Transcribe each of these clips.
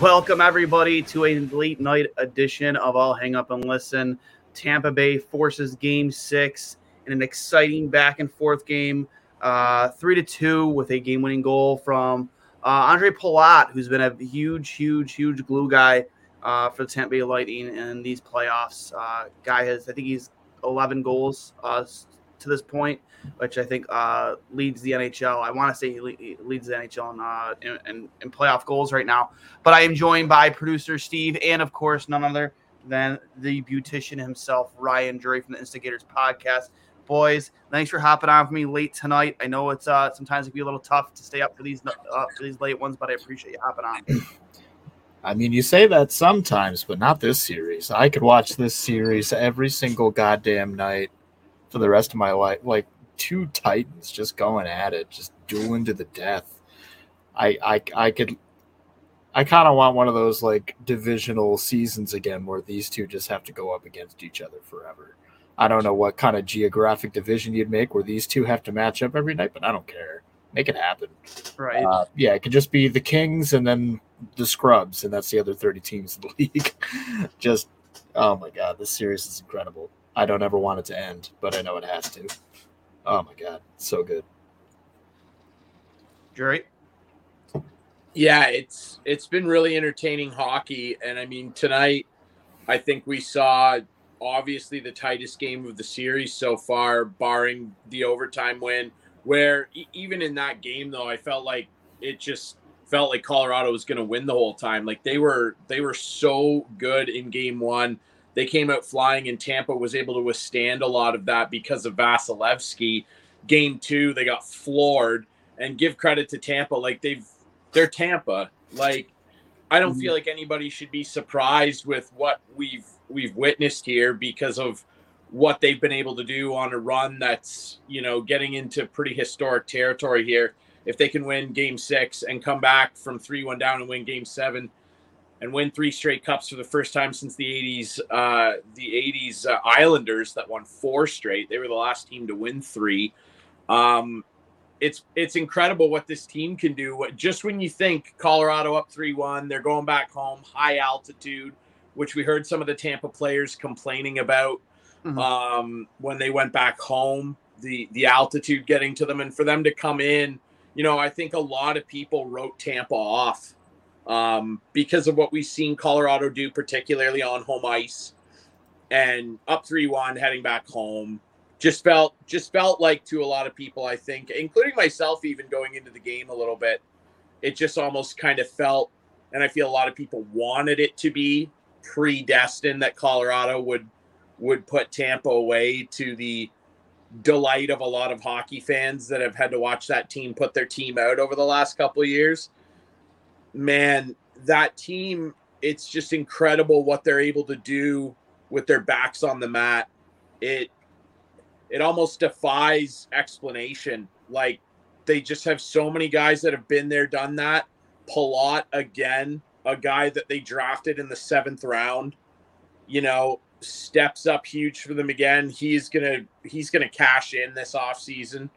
Welcome, everybody, to a late night edition of I'll Hang Up and Listen. Tampa Bay forces game six in an exciting back and forth game, uh, three to two, with a game winning goal from uh, Ondrej Palat, who's been a huge, huge, huge glue guy uh, for the Tampa Bay Lightning in these playoffs. Uh, guy has, I think he's 11 goals uh, to this point, which I think uh, leads the NHL. I want to say he leads the NHL in, uh, in, in, in, playoff goals right now. But I am joined by producer Steve and, of course, none other than the beautician himself, Ryan Drury from the Instigators podcast. Boys, thanks for hopping on for me late tonight. I know it's uh, sometimes it can be a little tough to stay up for these uh, for these late ones, but I appreciate you hopping on. I mean, you say that sometimes, but not this series. I could watch this series every single goddamn night for the rest of my life. Like two titans just going at it, just dueling to the death. I I I could I kind of want one of those like divisional seasons again where these two just have to go up against each other forever. I don't know what kind of geographic division you'd make where these two have to match up every night, but I don't care. Make it happen. Right. Uh, yeah, it could just be the Kings and then the Scrubs, and that's the other 30 teams in the league. just, oh my God, this series is incredible. I don't ever want it to end, but I know it has to. Oh my god, so good. Jerry. Yeah, it's it's been really entertaining hockey, and I mean tonight, I think we saw obviously the tightest game of the series so far, barring the overtime win. Where even in that game, though, I felt like it just felt like Colorado was going to win the whole time. Like they were they were so good in game one they came out flying, and Tampa was able to withstand a lot of that because of Vasilevskiy. Game two, they got floored, and give credit to Tampa. Like they've, they're Tampa. Like I don't feel like anybody should be surprised with what we've we've witnessed here because of what they've been able to do on a run that's you know getting into pretty historic territory here. If they can win Game Six and come back from three one down and win Game Seven, and win three straight cups for the first time since the 80s uh, the 80s uh, islanders that won four straight. They were the last team to win three. Um, it's it's incredible what this team can do. What just when you think colorado up 3-1 they're going back home high altitude which we heard some of the tampa players complaining about mm-hmm. um, when they went back home the the altitude getting to them. And for them to come in you know i think a lot of people wrote tampa off um, because of what we've seen Colorado do, particularly on home ice, and up three one heading back home. Just felt just felt like to a lot of people, I think, including myself, even going into the game a little bit, it just almost kind of felt, and I feel a lot of people wanted it to be predestined that Colorado would would put Tampa away to the delight of a lot of hockey fans that have had to watch that team put their team out over the last couple of years man, that team, it's just incredible what they're able to do with their backs on the mat. It it almost defies explanation. Like they just have so many guys that have been there, done that. Palat again a guy that they drafted in the seventh round, you know, steps up huge for them again. He's gonna he's gonna cash in this offseason.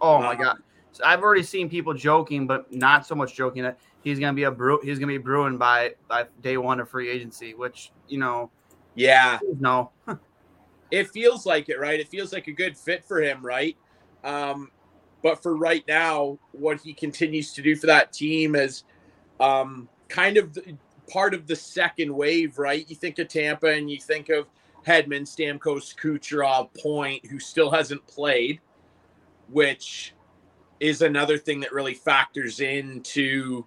Oh my Um, god! So I've already seen people joking, but not so much joking that he's gonna be a Bruin. He's gonna be Bruin by by day one of free agency, which you know, Yeah, no. it feels like it, right? It feels like a good fit for him, right? Um, but for right now, what he continues to do for that team is um, kind of part of the second wave, right? You think of Tampa and you think of Hedman, Stamkos, Kucherov, Point, who still hasn't played, which is another thing that really factors into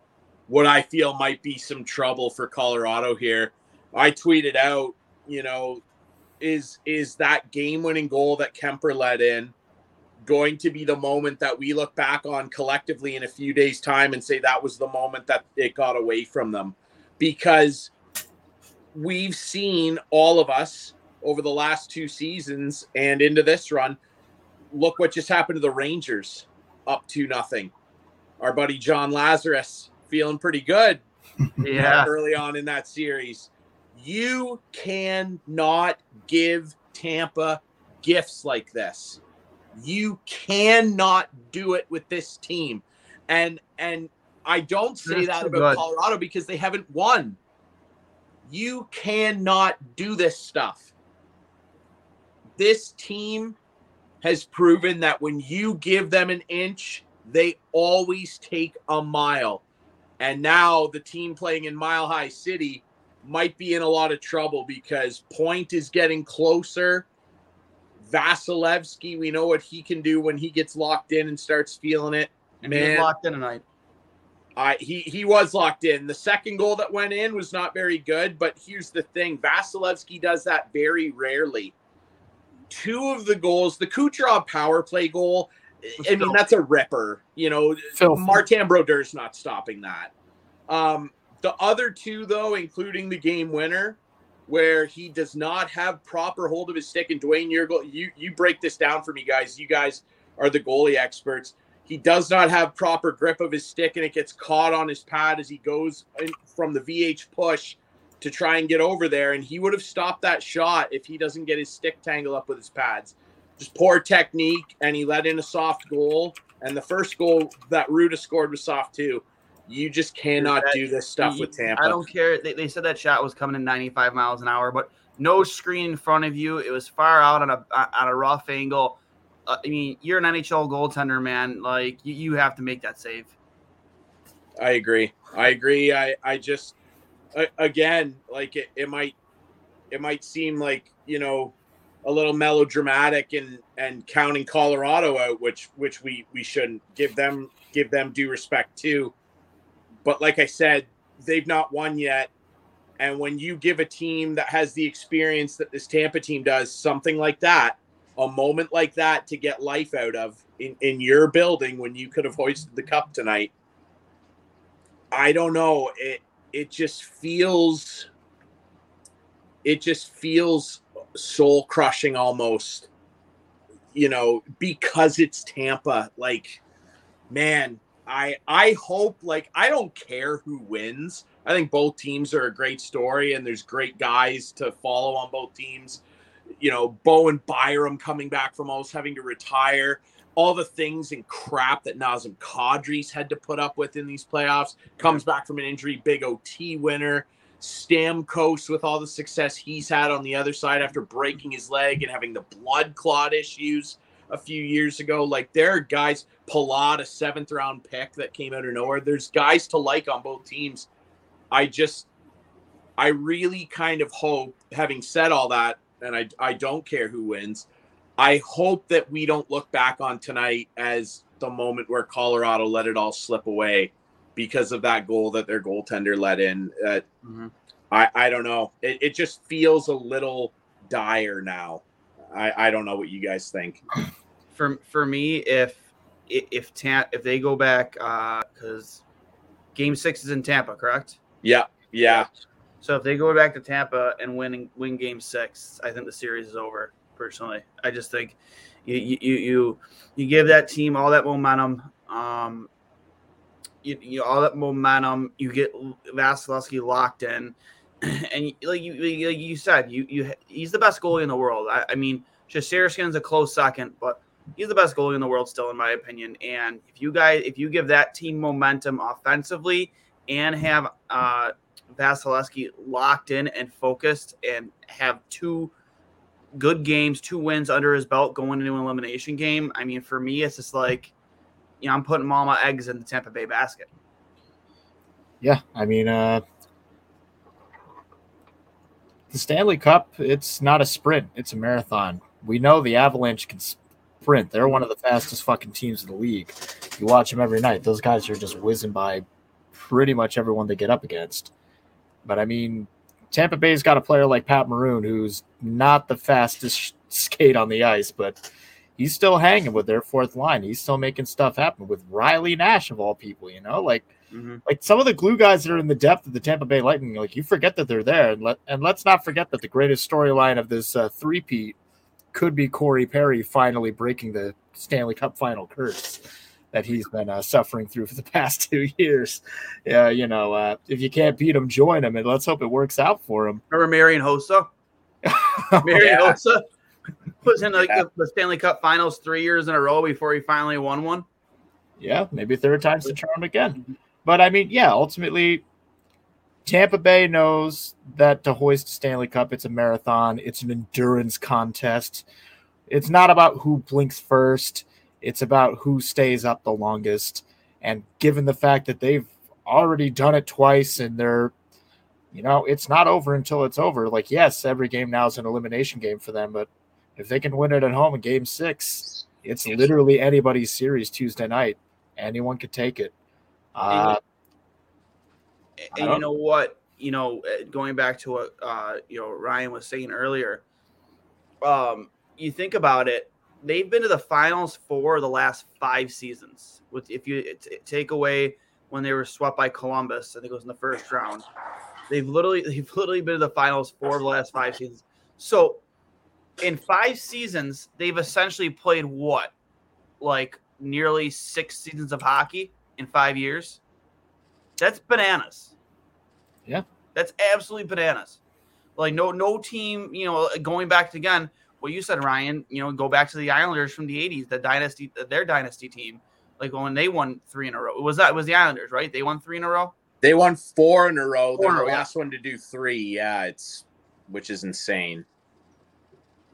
what I feel might be some trouble for Colorado here. I tweeted out, you know, is is that game-winning goal that Kuemper let in going to be the moment that we look back on collectively in a few days time and say that was the moment that it got away from them because we've seen all of us over the last two seasons and into this run look what just happened to the Rangers up to nothing our buddy John Lazarus feeling pretty good Yeah, early on in that series. You cannot give Tampa gifts like this. You cannot do it with this team. And and I don't say That's that about good. Colorado because they haven't won. You cannot do this stuff. This team has proven that when you give them an inch, they always take a mile. And now the team playing in Mile High City might be in a lot of trouble because Point is getting closer. Vasilevskiy, we know what he can do when he gets locked in and starts feeling it. and he was Man, locked in tonight. I he he was locked in. The second goal that went in was not very good, but here's the thing: Vasilevskiy does that very rarely. Two of the goals, the Kucherov power play goal, I mean that's a ripper. You know, Filthy. Martin Brodeur's not stopping that. Um, the other two, though, including the game winner, where he does not have proper hold of his stick, and Dwayne, you you break this down for me, guys. You guys are the goalie experts. He does not have proper grip of his stick, and it gets caught on his pad as he goes in from the VH push to try and get over there. And he would have stopped that shot if he doesn't get his stick tangled up with his pads. Just poor technique, and he let in a soft goal. And the first goal that Rutta scored was soft too. You just cannot do this stuff with Tampa. I don't care. They, they said that shot was coming in 95 miles an hour, but no screen in front of you. It was far out on a on a rough angle. Uh, I mean, you're an NHL goaltender, man. Like you, you have to make that save. I agree. I agree. I I just again like it, it might it might seem like you know a little melodramatic and and counting Colorado out, which which we we shouldn't give them give them due respect to. But like I said, they've not won yet. And when you give a team that has the experience that this Tampa team does, something like that, a moment like that to get life out of in, in your building when you could have hoisted the cup tonight, I don't know. It it just feels it just feels soul crushing almost. You know, because it's Tampa. Like, man, I I hope like I don't care who wins. I think both teams are a great story and there's great guys to follow on both teams. You know, Bowen Byram coming back from almost having to retire all the things and crap that Nazem Kadri's had to put up with in these playoffs. Comes back from an injury, big OT winner. Stamkos with all the success he's had on the other side after breaking his leg and having the blood clot issues a few years ago. Like there are guys, Palat, a seventh round pick that came out of nowhere. There's guys to like on both teams. I just, I really kind of hope, having said all that, and I, I don't care who wins. I hope that we don't look back on tonight as the moment where Colorado let it all slip away because of that goal that their goaltender let in. Uh, Mhm. I, I don't know. It, it just feels a little dire now. I, I don't know what you guys think. For for me, if if if, Tam- if they go back, because Game Six is in Tampa, correct? Yeah, yeah. So if they go back to Tampa and win win Game Six, I think the series is over. Personally, I just think you you you you, give that team all that momentum. Um, you, you all that momentum. You get Vasilevskiy locked in, and like you like you said, you you he's the best goalie in the world. I, I mean, Shesterkin's a close second, but he's the best goalie in the world still, in my opinion. And if you guys, if you give that team momentum offensively and have uh, Vasilevskiy locked in and focused, and have two good games, two wins under his belt going into an elimination game, I mean, for me, it's just like, you know, I'm putting all my eggs in the Tampa Bay basket. Yeah, I mean, uh, the Stanley Cup, it's not a sprint, it's a marathon. We know the Avalanche can sprint. They're one of the fastest fucking teams in the league. You watch them every night. Those guys are just whizzing by pretty much everyone they get up against. But I mean, Tampa Bay's got a player like Pat Maroon who's not the fastest skate on the ice, but he's still hanging with their fourth line. He's still making stuff happen with Riley Nash of all people, you know, like mm-hmm. like some of the glue guys that are in the depth of the Tampa Bay Lightning, like you forget that they're there, and let and let's not forget that the greatest storyline of this uh, three-peat could be Corey Perry finally breaking the Stanley Cup final curse that he's been uh, suffering through for the past two years. Yeah, you know, uh, if you can't beat him, join him, and let's hope it works out for him. Remember Marian Hossa? Marian yeah. Hossa was in like yeah. the Stanley Cup Finals three years in a row before he finally won one. Yeah, maybe third time's the charm again. But I mean, yeah, ultimately, Tampa Bay knows that to hoist a Stanley Cup, it's a marathon. It's an endurance contest. It's not about who blinks first. It's about who stays up the longest. And given the fact that they've already done it twice and they're, you know, it's not over until it's over. Like, yes, every game now is an elimination game for them, but if they can win it at home in game six, it's literally anybody's series Tuesday night. Anyone could take it. Uh, and, and you know what? You know, uh, going back to what uh, you know Ryan was saying earlier, um, you think about it they've been to the finals for the last five seasons. With if you t- take away when they were swept by Columbus, I think it was in the first round. They've literally they've literally been to the finals for the last five seasons. So in five seasons, they've essentially played what? Like nearly six seasons of hockey in five years. That's bananas. Yeah. That's absolutely bananas. Like no no team, you know, going back to again, what you said, Ryan, you know, go back to the Islanders from the 80s, the dynasty, their dynasty team, like when they won three in a row. It was that it was the Islanders, right? They won three in a row. They won four in a row. Four the last one to do three. Yeah, it's which is insane.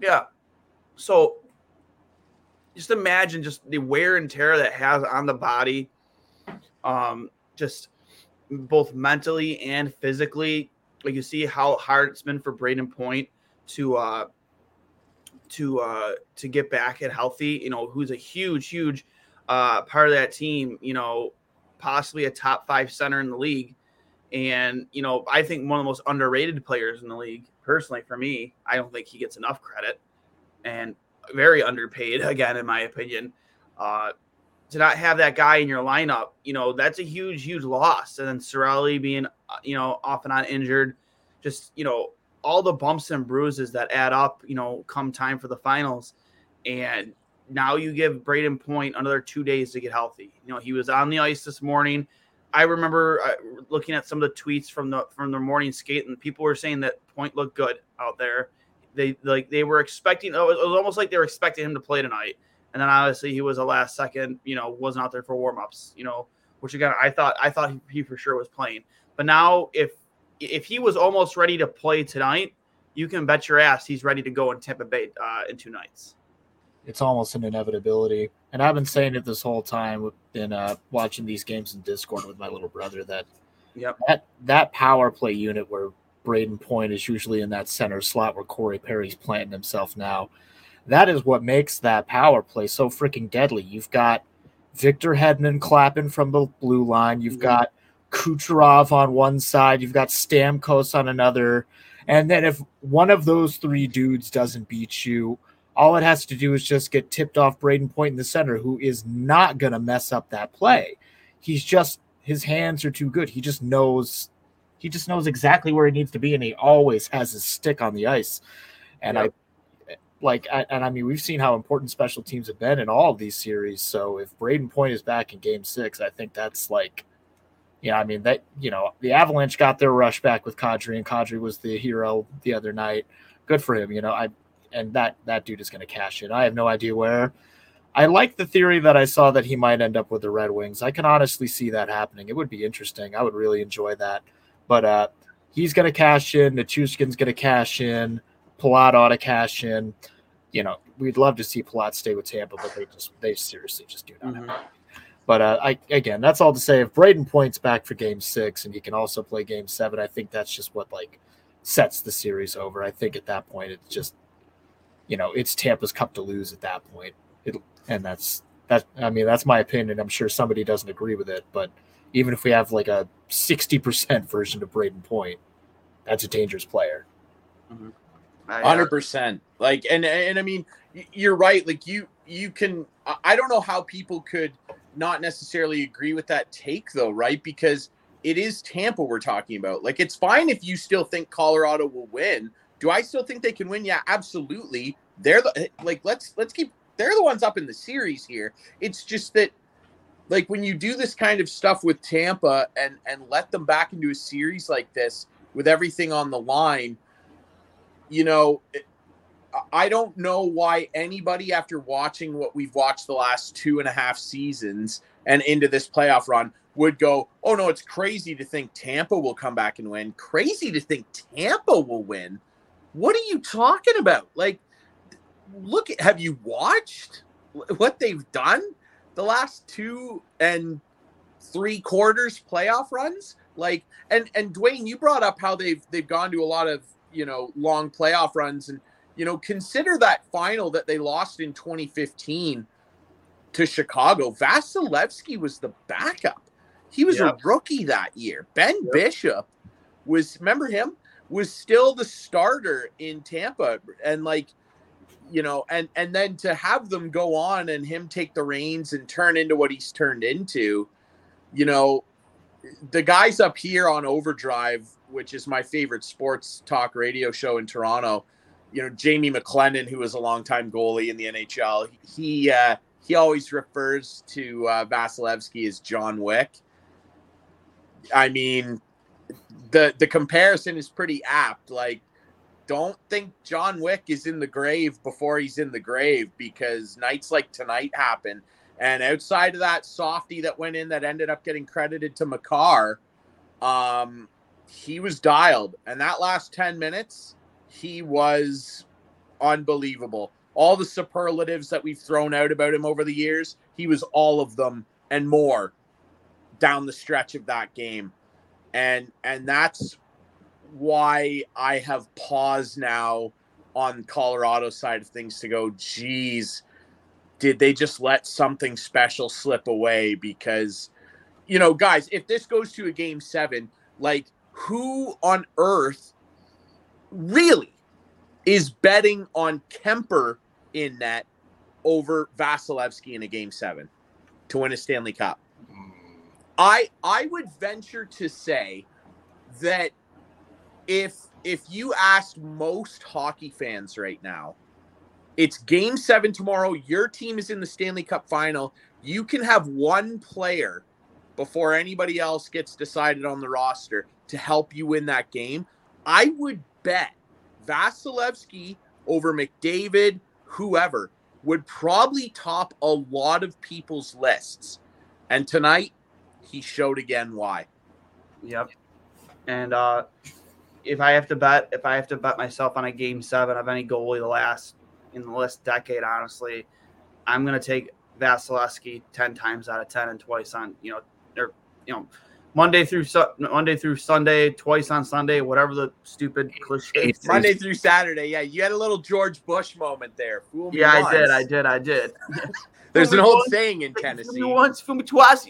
Yeah. So just imagine just the wear and tear that has on the body. Um, just both mentally and physically. Like you see how hard it's been for Brayden Point to uh to uh to get back and healthy. You know, who's a huge, huge uh part of that team. You know, possibly a top five center in the league, and you know, I think one of the most underrated players in the league. Personally, for me, I don't think he gets enough credit, and very underpaid again, in my opinion. Uh, to not have that guy in your lineup, you know, that's a huge, huge loss. And then Cirelli being, uh, you know, off and on injured, just, you know, all the bumps and bruises that add up, you know, come time for the finals. And now you give Brayden Point another two days to get healthy. You know, he was on the ice this morning. I remember uh, looking at some of the tweets from the from the morning skate, and people were saying that Point looked good out there. They like they were expecting. Oh, it was almost like they were expecting him to play tonight. And then obviously he was a last second. You know, wasn't out there for warmups. You know, which again I thought I thought he, he for sure was playing. But now if if he was almost ready to play tonight, you can bet your ass he's ready to go in Tampa Bay uh, in two nights. It's almost an inevitability, and I've been saying it this whole time. We've been uh, watching these games in Discord with my little brother. That yep. that that power play unit where Brayden Point is usually in that center slot where Corey Perry's planting himself now. That is what makes that power play so freaking deadly. You've got Victor Hedman clapping from the blue line. You've mm-hmm. got Kucherov on one side, you've got Stamkos on another. And then if one of those three dudes doesn't beat you, all it has to do is just get tipped off Brayden Point in the center, who is not going to mess up that play. He's just his hands are too good. He just knows he just knows exactly where he needs to be, and he always has his stick on the ice. And. I like, and I mean, we've seen how important special teams have been in all of these series. So if Brayden Point is back in Game Six, I think that's like Yeah, I mean that you know the Avalanche got their rush back with Kadri, and Kadri was the hero the other night. Good for him, you know. I and that that dude is going to cash in. I have no idea where. I like the theory that I saw that he might end up with the Red Wings. I can honestly see that happening. It would be interesting. I would really enjoy that. But uh, he's going to cash in. Nichushkin's going to cash in. Palat ought to cash in. You know, we'd love to see Palat stay with Tampa, but they just they seriously just do not. Mm-hmm. But uh, I again, that's all to say. If Brayden points back for Game Six and he can also play Game Seven, I think that's just what like sets the series over. I think at that point, it's just you know it's Tampa's cup to lose at that point. It, and that's that. I mean, that's my opinion. I'm sure somebody doesn't agree with it, but even if we have like a 60% version of Brayden Point, that's a dangerous player. Mm-hmm. Hundred percent. Like, and and I mean, you're right. Like you you can. I don't know how people could not necessarily agree with that take though, right? Because it is Tampa we're talking about. Like, it's fine if you still think Colorado will win. Do I still think they can win? Yeah, absolutely. They're the like. Let's let's keep. They're the ones up in the series here. It's just that like when you do this kind of stuff with Tampa and and let them back into a series like this with everything on the line, you know, I don't know why anybody after watching what we've watched the last two and a half seasons and into this playoff run would go, "Oh no, it's crazy to think Tampa will come back and win. Crazy to think Tampa will win. What are you talking about? Like look have you watched what they've done? the last two and three quarters playoff runs. Like and and Dwayne, you brought up how they've they've gone to a lot of you know long playoff runs and you know consider that final that they lost in 2015 to Chicago. Vasilevskiy was the backup. He was yep. a rookie that year. Ben yep. Bishop was remember him was still the starter in Tampa and like you know, and and then to have them go on and him take the reins and turn into what he's turned into, you know, the guys up here on Overdrive, which is my favorite sports talk radio show in Toronto, you know, Jamie McLennan, who was a longtime goalie in the NHL, he uh, he always refers to uh, Vasilevskiy as John Wick. I mean, the the comparison is pretty apt. Like don't think John Wick is in the grave before he's in the grave because nights like tonight happen. And outside of that softy that went in that ended up getting credited to Makar, um, he was dialed. And that last 10 minutes, he was unbelievable. All the superlatives that we've thrown out about him over the years, he was all of them and more down the stretch of that game. And and that's why I have paused now on Colorado side of things to go, geez, did they just let something special slip away? Because, you know, guys, if this goes to a game seven, like who on earth really is betting on Kuemper in net over Vasilevskiy in a game seven to win a Stanley Cup? I I would venture to say that if if you asked most hockey fans right now, it's game seven tomorrow. Your team is in the Stanley Cup final. You can have one player before anybody else gets decided on the roster to help you win that game. I would bet Vasilevskiy over McDavid, whoever, would probably top a lot of people's lists. And tonight, he showed again why. Yep. And uh, if I have to bet, if I have to bet myself on a game seven of any goalie the last in the last decade, honestly, I'm gonna take Vasilevskiy ten times out of ten and twice on you know or you know Monday through Monday through Sunday, twice on Sunday, whatever the stupid cliche. Monday through Saturday, yeah. You had a little George Bush moment there. Fool me yeah, once. I did, I did, I did. There's an old once, saying in Tennessee. Fool me once, fool me twice.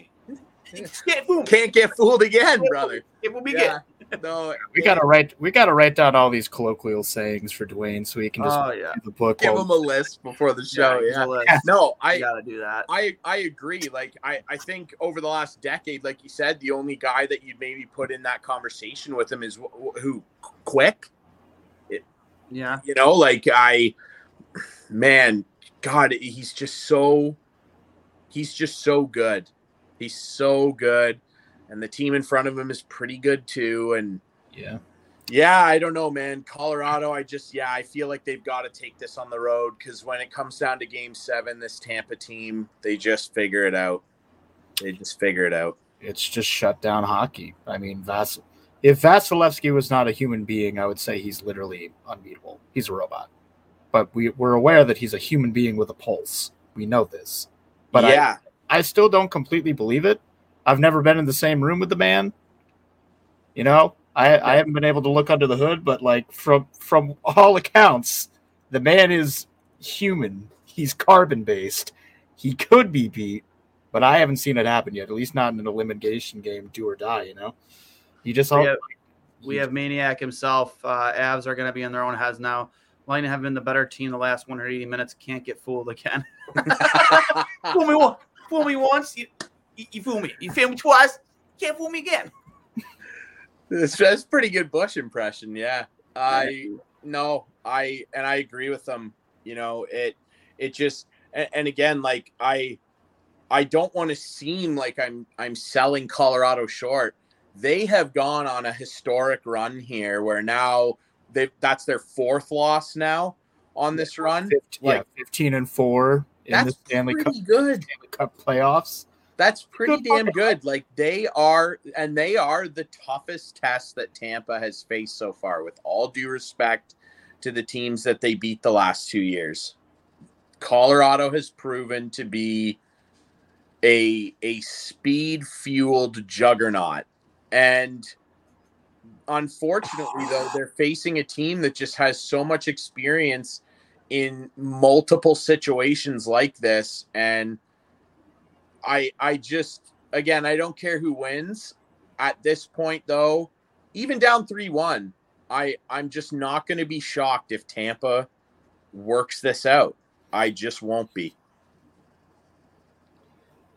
Can't get fooled again, brother. It will be yeah. good no, we gotta write. We gotta write down all these colloquial sayings for Dwayne, so he can just oh, yeah. the book. Give him a list before the show. Yeah, yeah. no, I gotta do that. I I agree. Like I I think over the last decade, like you said, the only guy that you'd maybe put in that conversation with him is who quick. It, yeah, you know, like I, man, God, he's just so, he's just so good. He's so good and the team in front of him is pretty good too. And Yeah. yeah, I don't know, man. Colorado, I just yeah, I feel like they've got to take this on the road because when it comes down to Game Seven, this Tampa team they just figure it out. They just figure it out. It's just shut down hockey. I mean, Vas- if Vasilevskiy was not a human being, I would say he's literally unbeatable. He's a robot. But we, we're aware that he's a human being with a pulse. We know this. But I, yeah, I still don't completely believe it. I've never been in the same room with the man. You know, I, I haven't been able to look under the hood, but like from from all accounts, the man is human. He's carbon based. He could be beat, but I haven't seen it happen yet. At least not in an elimination game, do or die. You know, he just all We have, we have Maniac himself. Uh, Avs are going to be in their own heads now. Lightning have been the better team the last 180 minutes. Can't get fooled again. fool me once. Fool me once. You, you, you fool me. You fool me twice. Can't fool me again. That's, that's a pretty good Bush impression. Yeah. I no, I and I agree with them. You know, it it just and, and again, like I I don't want to seem like I'm I'm selling Colorado short. They have gone on a historic run here where now they that's their fourth loss now on this run. 15, yeah, Like 15 and four in the that's Stanley Cup, good. Stanley Cup playoffs. That's pretty damn good. Like they are, and they are the toughest test that Tampa has faced so far. With all due respect to the teams that they beat the last two years, Colorado has proven to be a a speed fueled juggernaut, and unfortunately, though, they're facing a team that just has so much experience in multiple situations like this, and I I just again I don't care who wins at this point though. Even down 3-1, I I'm just not going to be shocked if Tampa works this out. I just won't be.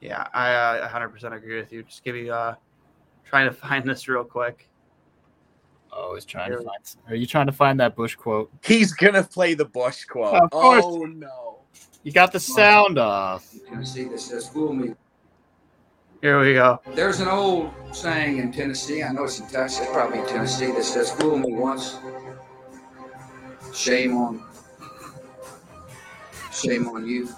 Yeah, I uh, 100% agree with you. Just give me uh, trying to find this real quick. Oh, he's trying to find. Are you trying to find that Bush quote? He's going to play the Bush quote. Of. Oh no. You got the sound off. Tennessee that says, fool me. Here we go. There's an old saying in Tennessee, I know it's in Texas, probably in Tennessee, that says, fool me once, shame on, shame on you.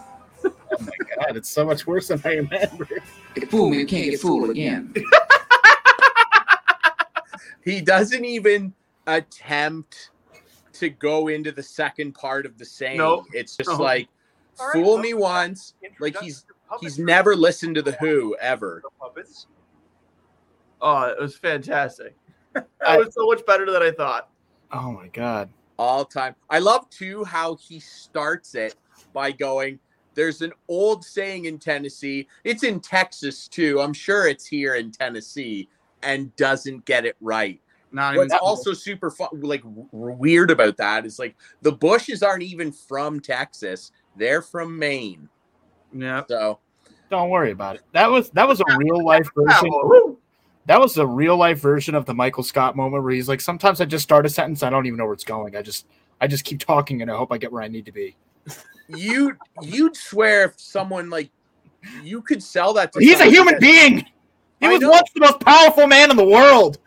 Oh my god, it's so much worse than I remember. If you fool me, you can't get fooled again. He doesn't even attempt to go into the second part of the saying. Nope. It's just No. like All right, fool well, me once. Like he's he's never listened to the Who ever. Oh, it was fantastic. that was so much better than I thought. Oh my god. all time. I love too how he starts it by going, There's an old saying in Tennessee. It's in Texas too. I'm sure it's here in Tennessee and doesn't get it right. Not even What's also super fun, like w- weird about that is like the Bushes aren't even from Texas. They're from Maine. yeah. So Don't worry about it. That was that was a real life version. That was a real life version of the Michael Scott moment where he's like, sometimes I just start a sentence, I don't even know where it's going. I just I just keep talking and I hope I get where I need to be. you you'd swear if someone like you could sell that to He's a human that- being. He I was know. once the most powerful man in the world.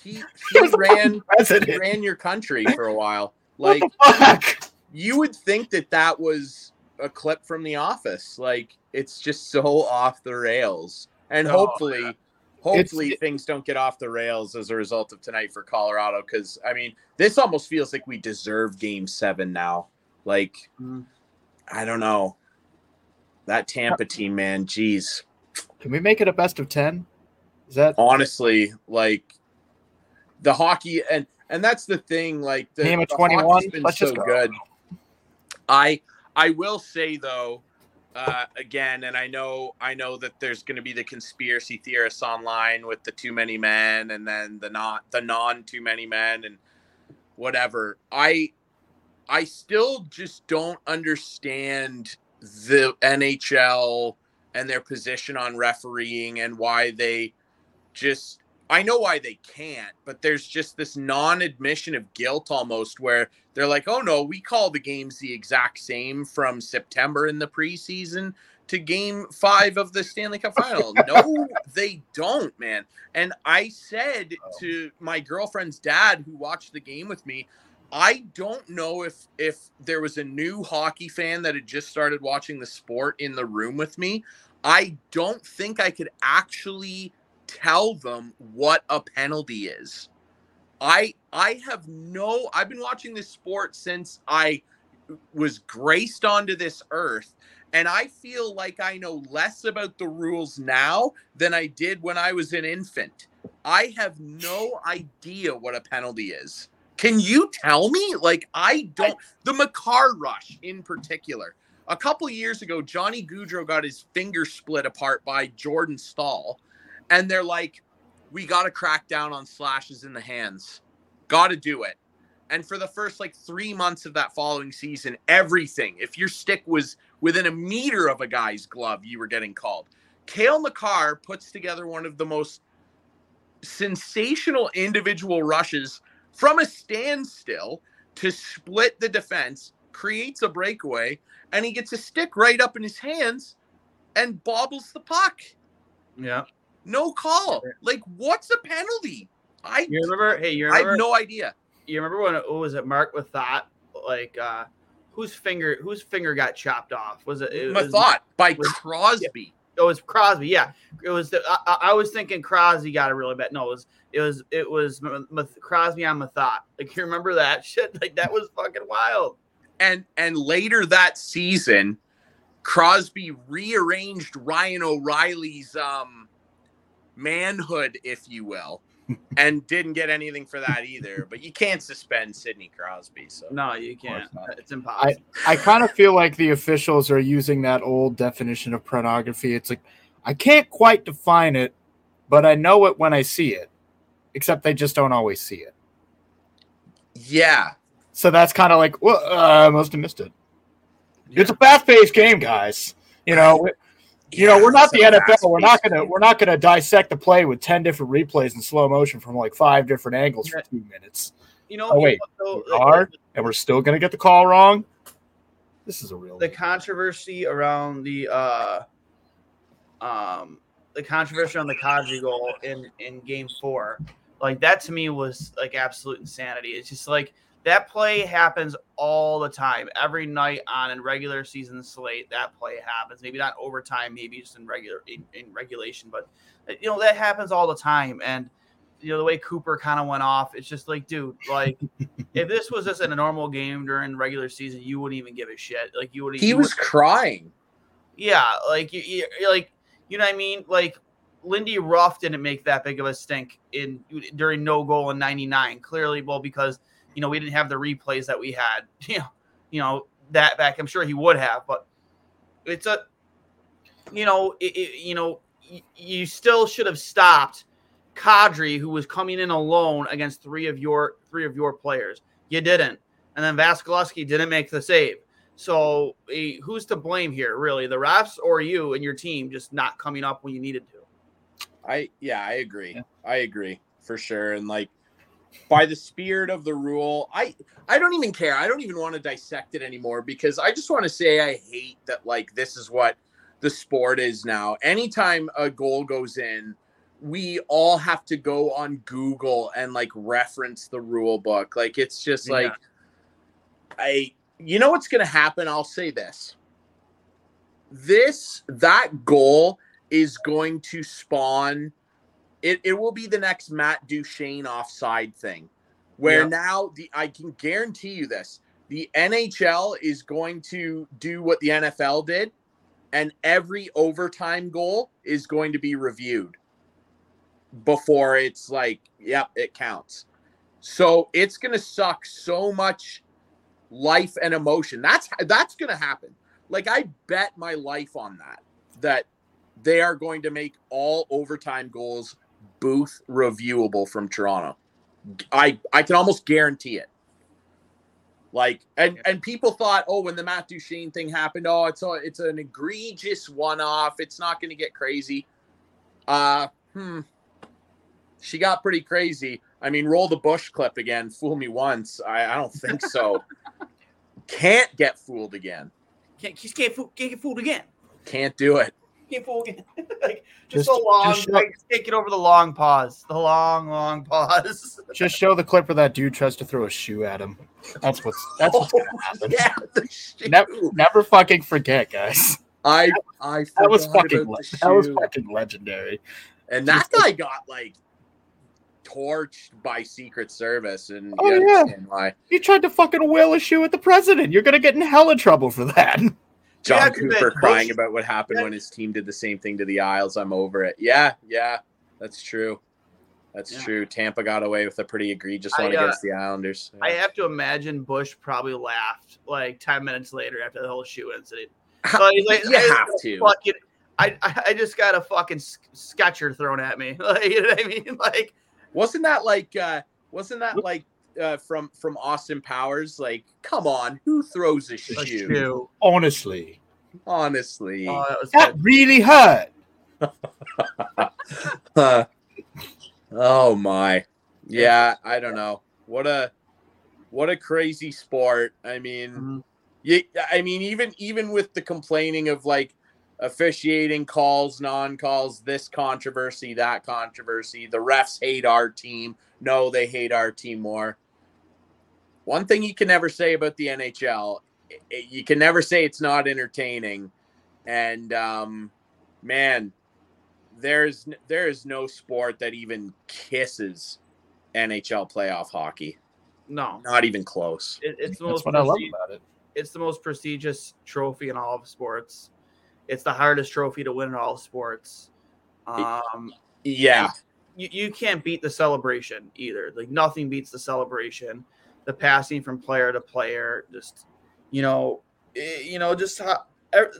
He, He he was ran he ran your country for a while. What Like the fuck? you would think that that was a clip from The Office. Like it's just so off the rails, and Oh, hopefully, hopefully It's- things don't get off the rails as a result of tonight for Colorado. Because I mean, this almost feels like we deserve Game Seven now. Like Mm. I don't know that Tampa team, man. Jeez, Can we make it a best of ten? Is that honestly, like the hockey and and that's the thing. Like the, Name of 21? hockey's been Let's so just go. good. I I will say though, uh, again, and I know I know that there's going to be the conspiracy theorists online with the too many men, and then the not the non too many men, and whatever. I I still just don't understand the NHL and their position on refereeing and why they just I know why they can't, but there's just this non-admission of guilt almost where they're like, "Oh no, we call the games the exact same from September in the preseason to game five of the Stanley Cup final. No, they don't, man. And I said oh. to my girlfriend's dad who watched the game with me, I don't know if if there was a new hockey fan that had just started watching the sport in the room with me. I don't think I could actually tell them what a penalty is. I I have no I've been watching this sport since I was graced onto this earth and I feel like I know less about the rules now than I did when I was an infant. I have no idea what a penalty is. Can you tell me? Like I don't the Makar rush in particular. A couple years ago, Johnny Gaudreau got his finger split apart by Jordan Staal, and they're like, "We got to crack down on slashes in the hands. Got to do it." And for the first like three months of that following season, everything, if your stick was within a meter of a guy's glove, you were getting called. Cale Makar puts together one of the most sensational individual rushes from a standstill to split the defense, creates a breakaway, and he gets a stick right up in his hands and bobbles the puck. Yeah. No call. Like, what's a penalty? I You remember? Hey, you remember? I have no idea. you remember when what was it Mark with that like uh whose finger whose finger got chopped off? Was it, it was, thought by was- Crosby. It was Crosby. Yeah, it was. The, I, I- I was thinking Crosby got a really bad. No, it was it was it was Crosby on Methot. Like you remember that shit? Like that was fucking wild. And and later that season, Crosby rearranged Ryan O'Reilly's um manhood, if you will, and didn't get anything for that either. But you can't suspend Sidney Crosby. So No, you can't. It's impossible. I kind of feel like the officials are using that old definition of pornography. It's like I can't quite define it, but I know it when I see it. Except they just don't always see it. yeah, So that's kind of like, well, uh, I must have missed it. It's a fast-paced game, guys. You know, you know, we're not the NFL. We're not gonna we're not gonna dissect the play with ten different replays in slow motion from like five different angles for two minutes, you know. Oh, wait. so, We like, are? and we're still gonna get the call wrong. This is a real. the controversy around the uh um the controversy on the Kadri goal in in game four like that to me was like absolute insanity it's just like that play happens all the time every night on a regular season slate that play happens maybe not overtime maybe just in regular in, in regulation but uh, you know that happens all the time and you know the way Cooper kind of went off it's just like dude like if this was just in a normal game during regular season you wouldn't even give a shit like you would he you was crying. yeah, like you, you like you know what I mean. Like Lindy Ruff didn't make that big of a stink in during no goal in '99. Clearly, well because you know we didn't have the replays that we had. You know, you know that back. I'm sure he would have, but it's a you know it, it- you know y- you still should have stopped Kadri who was coming in alone against three of your three of your players. You didn't, and then Vasilevskiy didn't make the save. So eh, who's to blame here, really? The refs or you and your team just not coming up when you needed to? I yeah, I agree. I agree for sure. And like by the spirit of the rule, I I don't even care. I don't even want to dissect it anymore because I just want to say I hate that like this is what the sport is now. Anytime a goal goes in, we all have to go on Google and like reference the rule book. Like it's just like I you know what's going to happen? I'll say this. This that goal is going to spawn it, it will be the next Matt Duchene offside thing where Yeah. now the I can guarantee you this the NHL is going to do what the NFL did and every overtime goal is going to be reviewed before it's like yep it counts. So it's going to suck so much life and emotion. That's that's going to happen. Like i bet my life on that that they are going to make all overtime goals booth reviewable from toronto. I i can almost guarantee it. Like and and people thought oh when the matt duchene thing happened oh it's a, it's an egregious one-off. It's not going to get crazy. Uh hmm. She got pretty crazy. I mean roll the bush clip again. Fool me once. I, I don't think so. Can't get fooled again. Can't, just can't, fool, can't get fooled again. Can't do it. People get like just, Just- a long, just show- like, just can't over the long pause, the long, long pause. Just show the clip where that dude tries to throw a shoe at him. That's what's that's what's gonna happen. Yeah, the shoe. Never, never fucking forget, guys. I I That was fucking le- that was fucking legendary. and that guy got like torched by Secret Service, and Oh, you yeah. understand why. You tried to fucking whale a shoe at the president. You're gonna get in hella trouble for that. John Yeah, Cooper crying about what happened Yeah. when his team did the same thing to the Isles. I'm over it. Yeah, yeah, that's true. That's Yeah. true. Tampa got away with a pretty egregious I, one uh, against the Islanders. I have to imagine Bush probably laughed like ten minutes later after the whole shoe incident. So he's like, you I- have to. fucking, I, I just got a fucking s- sketcher thrown at me. Like, you know what I mean? Like, Wasn't that like? uh Wasn't that like uh from from Austin Powers? Like, come on, who throws a a shoe? shoe. Honestly, Honestly, Oh, that that really hurt. Huh. oh my. Yeah, I don't know. What a what a crazy sport. I mean, Mhm. yeah, I mean even even with the complaining of like officiating calls, non-calls, this controversy, that controversy, the refs hate our team. No, they hate our team more. One thing you can never say about the NHL, i- i- you can never say it's not entertaining. And um man, there's there is no sport that even kisses NHL playoff hockey. No, Not even close. it, it's the That's most what I love about it. it's the most prestigious trophy in all of sports. It's the hardest trophy to win in all sports. Um, Yeah. you, you can't beat the celebration either. Like nothing beats the celebration, the passing from player to player. Just you know, eh, you know, just how,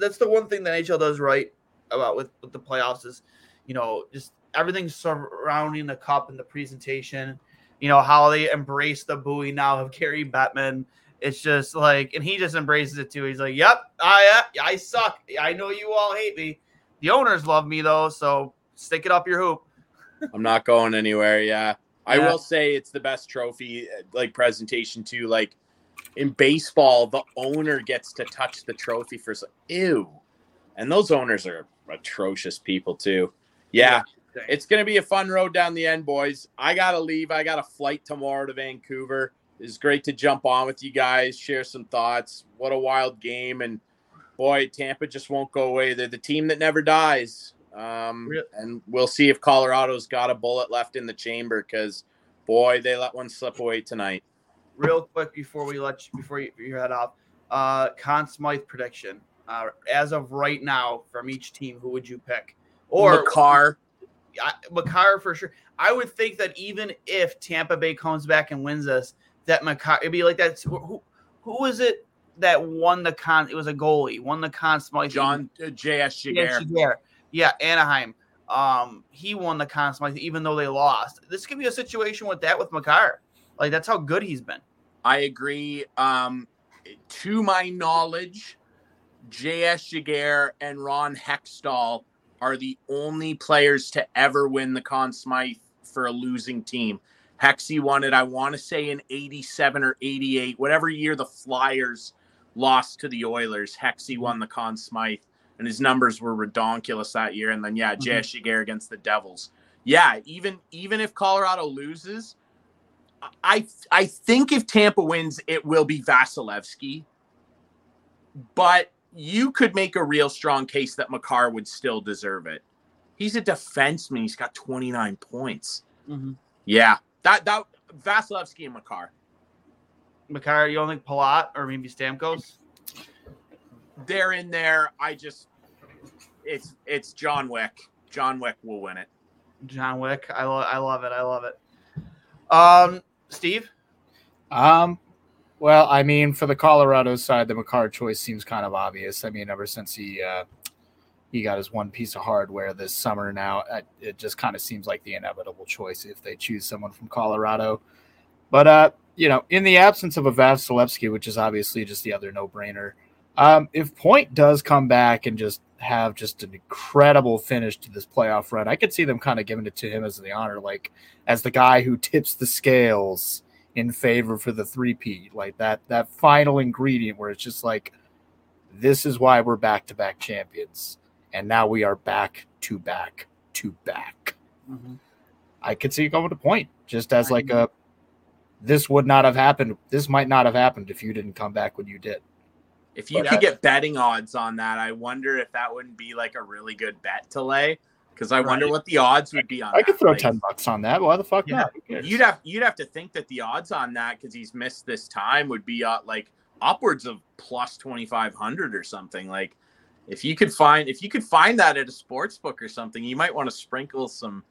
that's the one thing that NHL does right about with, with the playoffs is, you know, just everything surrounding the cup and the presentation. You know how they embrace the buoy now of Gary Bettman. It's just like, and he just embraces it too. He's like, "Yep, I I suck. I know you all hate me. The owners love me though, so stick it up your hoop." I'm not going anywhere. Yeah. I Yeah. will say it's the best trophy uh, like presentation too. Like in baseball, the owner gets to touch the trophy first. Ew. And those owners are atrocious people too. Yeah. It's going to be a fun road down the end, boys. I got to leave. I got a flight tomorrow to Vancouver. It's great to jump on with you guys, share some thoughts. What a wild game. And boy, Tampa just won't go away. They're the team that never dies. Um, Real- and we'll see if Colorado's got a bullet left in the chamber because, boy, they let one slip away tonight. real quick before we let you before you, you head off uh Conn Smythe prediction uh as of right now from each team who would you pick or Makar, I, Makar for sure I would think that even if Tampa Bay comes back and wins us, that Makar it'd be like that who who is it that won the con it was a goalie won the Conn Smythe John uh, J.S. Giguere. Yeah Anaheim um he won the Conn Smythe even though they lost this could be a situation with that with Makar like that's how good he's been I agree. Um, to my knowledge, J.S. Giguere and Ron Hextall are the only players to ever win the Conn Smythe for a losing team. Hexy won it, I want to say in 87 or 88, whatever year the Flyers lost to the Oilers. Hexy won the Conn Smythe, and his numbers were redonkulous that year. And then, yeah, mm-hmm. J.S. Giguere against the Devils. Yeah, even even if Colorado loses, I I think if Tampa wins, it will be Vasilevskiy. But you could make a real strong case that Makar would still deserve it. He's a defenseman. He's got 29 points. Mm-hmm. Yeah, that that Vasilevskiy and Makar. Makar, you don't think Palat or maybe Stamkos? They're in there. I just it's it's John Wick. John Wick will win it. John Wick. I, lo- I love it. I love it. Um, Steve? Um, well, I mean, for the Colorado side, the Makar choice seems kind of obvious. I mean, ever since he uh, he got his one piece of hardware this summer, now uh, it just kind of seems like the inevitable choice if they choose someone from Colorado. But uh, you know, in the absence of a Vasilevskiy, which is obviously just the other no-brainer, um, if Point does come back and just have just an incredible finish to this playoff run, I could see them kind of giving it to him as the honor, like as the guy who tips the scales in favor for the three P, like that that final ingredient where it's just like This is why we're back to back champions. And now we are back to back to back. Mhm. I could see it going to point just as like a this would not have happened. This might not have happened if you didn't come back when you did. If you But could get betting odds on that, I wonder if that wouldn't be like a really good bet to lay. Because I wonder what the odds would be on. That. I could throw Like, ten bucks on that. Why the fuck Yeah. not? You'd have you'd have to think that the odds on that because he's missed this time would be uh, like upwards of plus twenty five hundred or something. Like if you could find if you could find that at a sports book or something, you might want to sprinkle some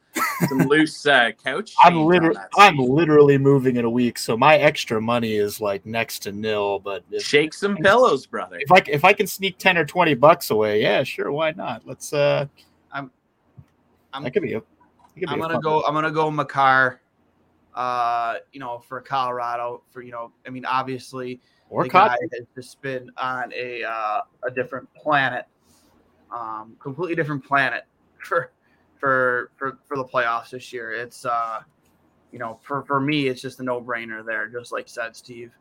some loose uh, couch. I'm literally I'm literally moving in a week, so my extra money is like next to nil. But if, shake some pillows, brother. if I if I can sneak ten or twenty bucks away, yeah, sure, why not? Let's uh, I'm- I'm- that could be a. could be I'm gonna fun go. one. I'm gonna go Makar. Uh, you know, for Colorado, for you know, I mean, obviously, or the Cot- guy has just been on a uh, a different planet, um, completely different planet for for for for the playoffs this year. It's uh, you know, for for me, it's just a no brainer there, just like said Steve.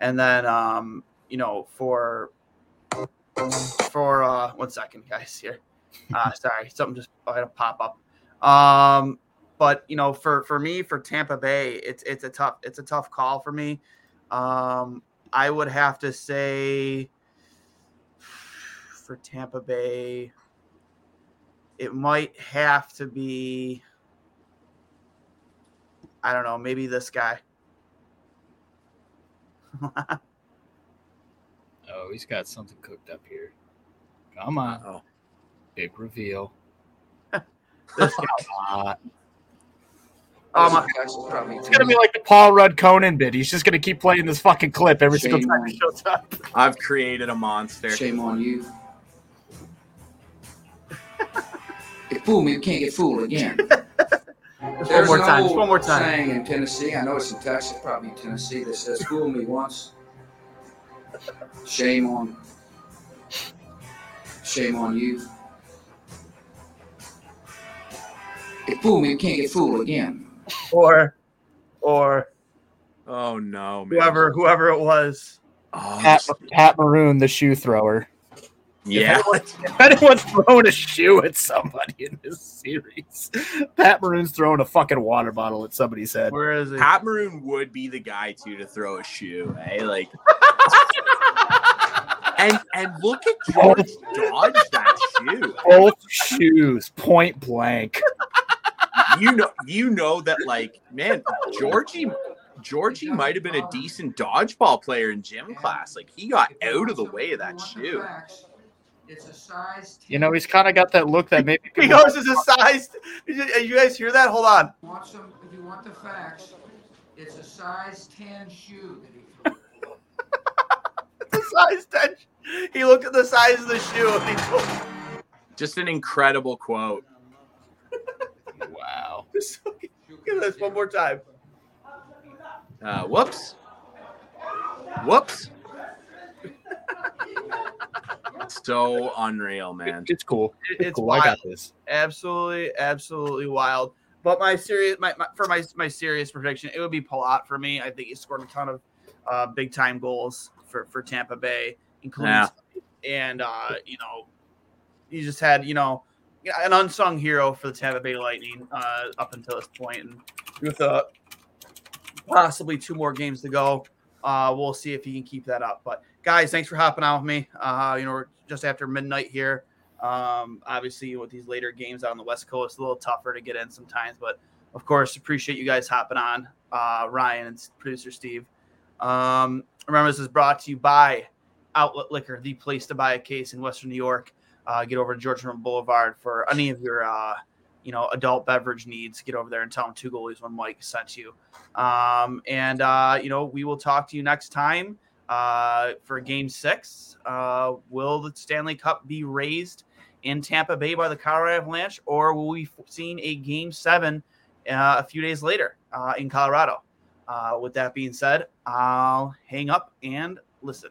And then um, you know, for for uh, one second, guys, here. Uh, sorry, something just had to pop up. Um, but you know, for for me, for Tampa Bay, it's it's a tough it's a tough call for me. Um, I would have to say for Tampa Bay, it might have to be. I don't know, maybe this guy. Oh, he's got something cooked up here. Come on, Oh, big reveal. this guy. Uh, Oh, my, That's probably it's gonna be like the Paul Rudd Conan bit. He's just gonna keep playing this fucking clip every single time he shows up. I've created a monster. Shame on you. You fool me, you can't get fooled again. There's more an time, old one more time. Saying in Tennessee, I know it's in Texas, probably in Tennessee, that says, "Fool me once, shame on, shame on you." You fool me, you can't get fooled again. Or or Oh no, man. whoever whoever it was. Oh, Pat, Pat Maroon, the shoe thrower. yeah. If anyone's throwing a shoe at somebody in this series, Pat Maroon's throwing a fucking water bottle at somebody's head. Where is it? Pat Maroon would be the guy too to throw a shoe, eh? Like, and and look at George dodge that shoe. Both shoes, point blank. You know, you know that like, man, Georgie, Georgie might have been a decent dodgeball player in gym class. Like, he got out of the way of that shoe. It's a size. You know, he's kind of got that look that maybe He goes as a size. You, you guys hear that? Hold on. Want some? If you want the facts, it's a size ten shoe that he threw. The size ten. He looked at the size of the shoe and he told Just an incredible quote. Wow. Look at this one more time. Uh, whoops. Whoops. So unreal, man. It's cool. It's, It's cool. I got this. Absolutely, absolutely wild. But my serious, my, my for my my serious prediction, it would be Palat for me. I think he scored a ton of uh, big time goals for for Tampa Bay, including Yeah. and uh, you know, he just had you know an unsung hero for the Tampa Bay Lightning uh, up until this point, and with uh, possibly two more games to go, uh, we'll see if he can keep that up. But guys, thanks for hopping on with me. Uh, you know, we're just after midnight here. Um, obviously, with these later games out on the West Coast, a little tougher to get in sometimes. But of course, appreciate you guys hopping on, uh, Ryan and producer Steve. Um, remember, this is brought to you by Outlet Liquor, the place to buy a case in Western New York. Uh, get over to Georgetown Boulevard for any of your, uh, you know, adult beverage needs. Get over there and tell them two goalies one Mike sent you. Um, and uh, you know, we will talk to you next time uh, for Game Six. Uh, will the Stanley Cup be raised in Tampa Bay by the Colorado Avalanche, or will we seeing a Game Seven uh, a few days later in Colorado? With that being said, I'll hang up and listen.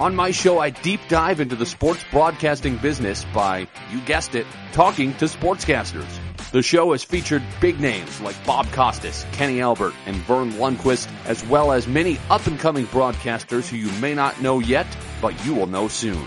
On my show, I deep dive into the sports broadcasting business by, you guessed it, talking to sportscasters. The show has featured big names like Bob Costas, Kenny Albert, and Verne Lundquist, as well as many up and coming broadcasters who you may not know yet, but you will know soon.